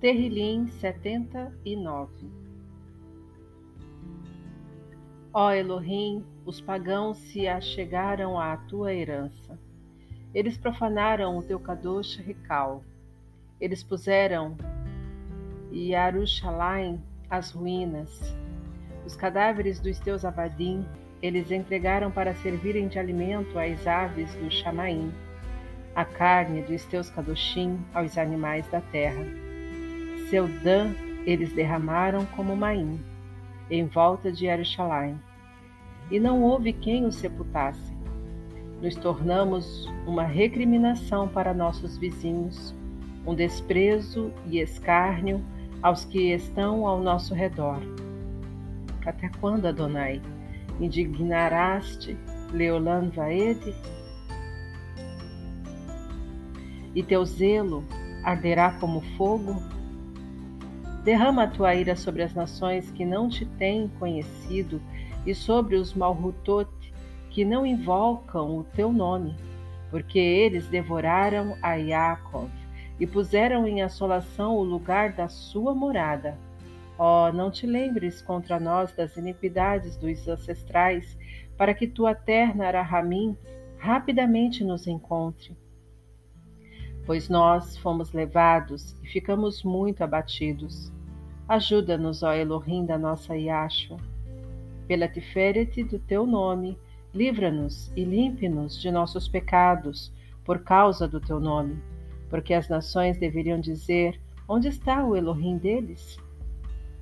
Terrilim 79 Ó Elohim, os pagãos se achegaram à tua herança. Eles profanaram o teu Kadosh Recal. Eles puseram Yarushalayim as ruínas. Os cadáveres dos teus avadim eles entregaram para servirem de alimento às aves do Chamaim, a carne dos teus Kadoshim aos animais da terra seu dã eles derramaram como Maim, em volta de Jerusalém, e não houve quem o sepultasse. Nos tornamos uma recriminação para nossos vizinhos, um desprezo e escárnio aos que estão ao nosso redor. Até quando, Adonai, indignaraste Leolan Vaede? E teu zelo arderá como fogo Derrama a tua ira sobre as nações que não te têm conhecido e sobre os Malhutot que não invocam o teu nome, porque eles devoraram a Yaakov e puseram em assolação o lugar da sua morada. Ó, oh, não te lembres contra nós das iniquidades dos ancestrais, para que tua terna Arahamim rapidamente nos encontre. Pois nós fomos levados e ficamos muito abatidos. Ajuda-nos, ó Elohim da nossa Yashua. Pela tiferet do teu nome, livra-nos e limpe-nos de nossos pecados, por causa do teu nome. Porque as nações deveriam dizer: Onde está o Elohim deles?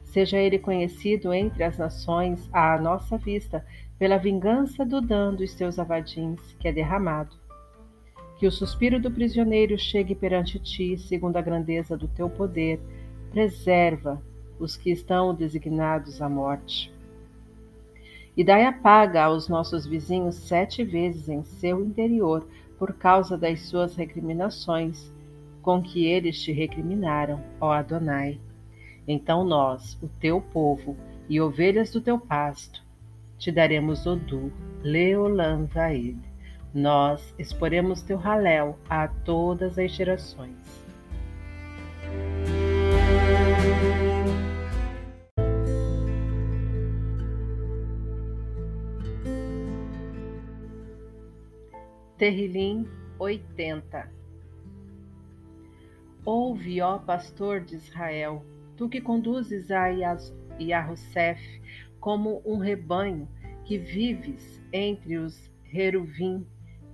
Seja ele conhecido entre as nações à nossa vista, pela vingança do dano dos teus avadins, que é derramado. Que o suspiro do prisioneiro chegue perante ti, segundo a grandeza do teu poder. Preserva os que estão designados à morte. E dai a paga aos nossos vizinhos sete vezes em seu interior por causa das suas recriminações, com que eles te recriminaram, ó Adonai. Então nós, o teu povo e ovelhas do teu pasto, te daremos Odu, Leolam Vaed. Nós exporemos teu raléu a todas as gerações. Terrilim 80 Ouve, ó pastor de Israel, tu que conduzes a Yahussef como um rebanho, que vives entre os Heruvim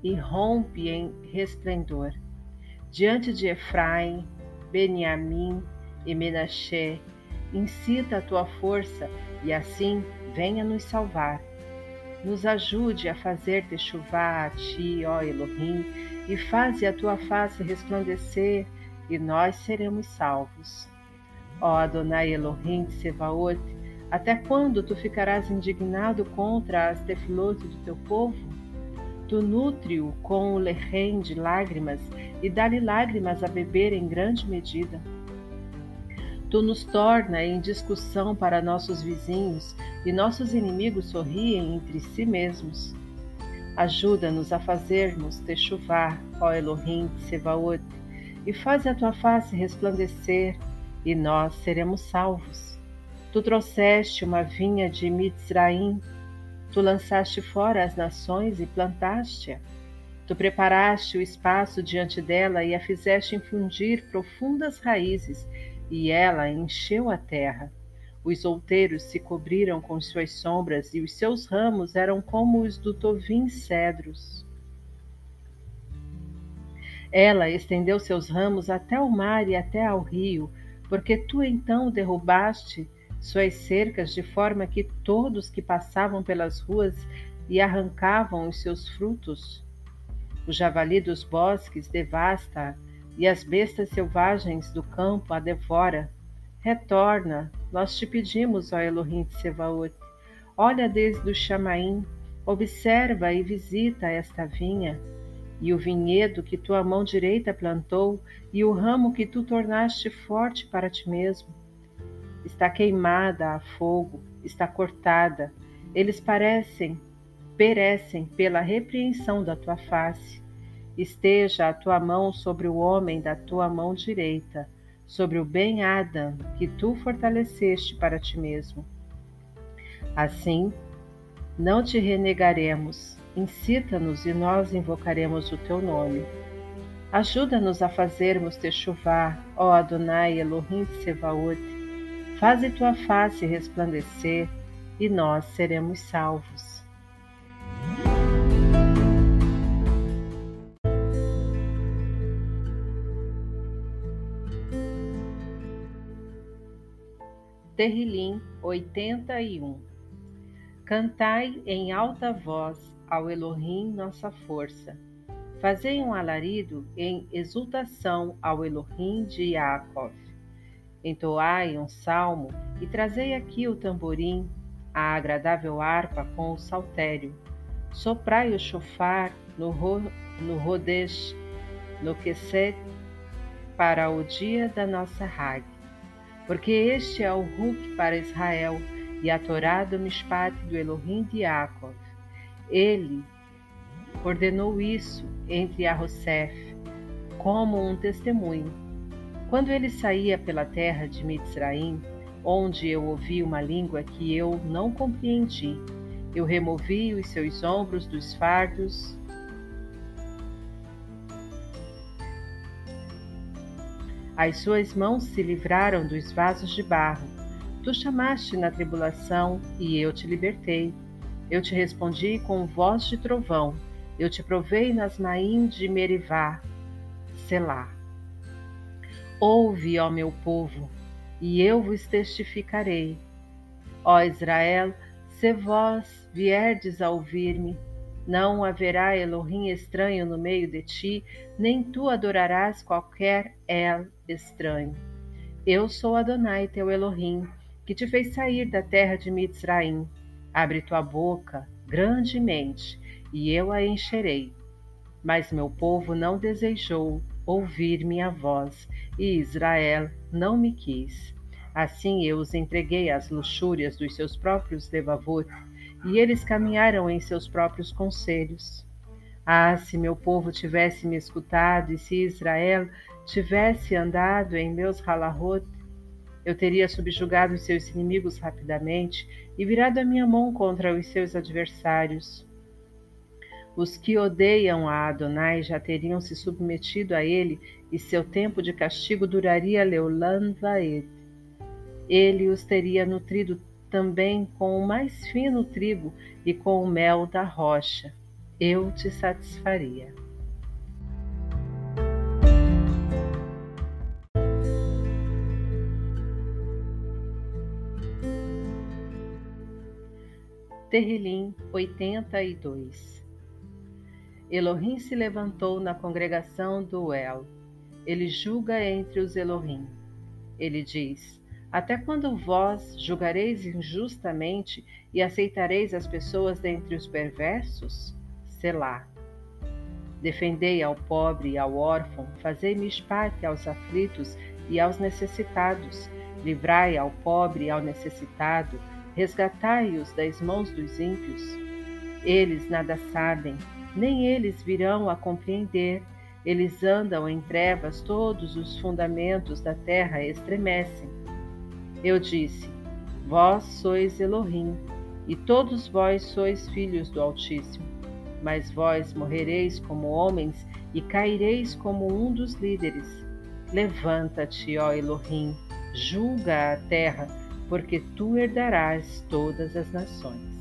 e rompe em resplendor. Diante de Efraim, Beniamim e Menashe, incita a tua força e assim venha nos salvar nos ajude a fazer-te chuvar a ti, ó Elohim, e faze a tua face resplandecer, e nós seremos salvos. Ó Adonai Elohim de Sevaot, até quando tu ficarás indignado contra as tefilot do teu povo? Tu nutre-o com o lerrém de lágrimas e dá-lhe lágrimas a beber em grande medida. Tu nos torna em discussão para nossos vizinhos e nossos inimigos sorriem entre si mesmos. Ajuda-nos a fazermos te chuvar, ó Elohim Sebaot, e faz a tua face resplandecer, e nós seremos salvos. Tu trouxeste uma vinha de Mitzraim, tu lançaste fora as nações e plantaste-a. Tu preparaste o espaço diante dela e a fizeste infundir profundas raízes e ela encheu a terra. Os outeiros se cobriram com suas sombras, e os seus ramos eram como os do tovim cedros. Ela estendeu seus ramos até o mar e até ao rio, porque tu então derrubaste suas cercas de forma que todos que passavam pelas ruas e arrancavam os seus frutos. O javali dos bosques devasta e as bestas selvagens do campo a devora. Retorna, nós te pedimos, ó Elohim de Sebaot. Olha desde o Chamaim, observa e visita esta vinha, e o vinhedo que tua mão direita plantou, e o ramo que tu tornaste forte para ti mesmo. Está queimada a fogo, está cortada, eles parecem, perecem pela repreensão da tua face. Esteja a tua mão sobre o homem da tua mão direita, sobre o bem Adam que tu fortaleceste para ti mesmo. Assim, não te renegaremos, incita-nos e nós invocaremos o teu nome. Ajuda-nos a fazermos te chuvar, ó Adonai Elohim Sevaot. Faze tua face resplandecer e nós seremos salvos. Terrilim 81 Cantai em alta voz ao Elohim nossa força. Fazei um alarido em exultação ao Elohim de Yaakov. Entoai um salmo e trazei aqui o tamborim, a agradável harpa com o saltério. Soprai o chofar no, ro, no Rodesh, no Queset, para o dia da nossa Hag porque este é o Huk para Israel e a Torá do Mishpat do Elohim de Yaakov. Ele ordenou isso entre Arosef como um testemunho. Quando ele saía pela terra de Mitzraim, onde eu ouvi uma língua que eu não compreendi, eu removi os seus ombros dos fardos As suas mãos se livraram dos vasos de barro. Tu chamaste na tribulação e eu te libertei. Eu te respondi com voz de trovão. Eu te provei nas maim de Merivá. Selá. Ouve, ó meu povo, e eu vos testificarei. Ó Israel, se vós vierdes a ouvir-me, não haverá Elohim estranho no meio de ti, nem tu adorarás qualquer El estranho. Eu sou Adonai, teu Elohim, que te fez sair da terra de Mitzraim. Abre tua boca grandemente, e eu a encherei. Mas meu povo não desejou ouvir minha voz, e Israel não me quis. Assim eu os entreguei às luxúrias dos seus próprios levavot, e eles caminharam em seus próprios conselhos. Ah, se meu povo tivesse me escutado, e se Israel tivesse andado em meus halahot, eu teria subjugado os seus inimigos rapidamente e virado a minha mão contra os seus adversários. Os que odeiam a Adonai já teriam se submetido a ele, e seu tempo de castigo duraria leulan vaed. Ele os teria nutrido também com o mais fino trigo e com o mel da rocha. Eu te satisfaria. Terrilim 82 Elohim se levantou na congregação do El. Ele julga entre os Elohim. Ele diz: até quando vós julgareis injustamente e aceitareis as pessoas dentre os perversos? Selá. Defendei ao pobre e ao órfão, fazei-me parte aos aflitos e aos necessitados, livrai ao pobre e ao necessitado, resgatai-os das mãos dos ímpios. Eles nada sabem, nem eles virão a compreender. Eles andam em trevas, todos os fundamentos da terra estremecem. Eu disse: Vós sois Elohim, e todos vós sois filhos do Altíssimo. Mas vós morrereis como homens e caireis como um dos líderes. Levanta-te, ó Elohim, julga a terra, porque tu herdarás todas as nações.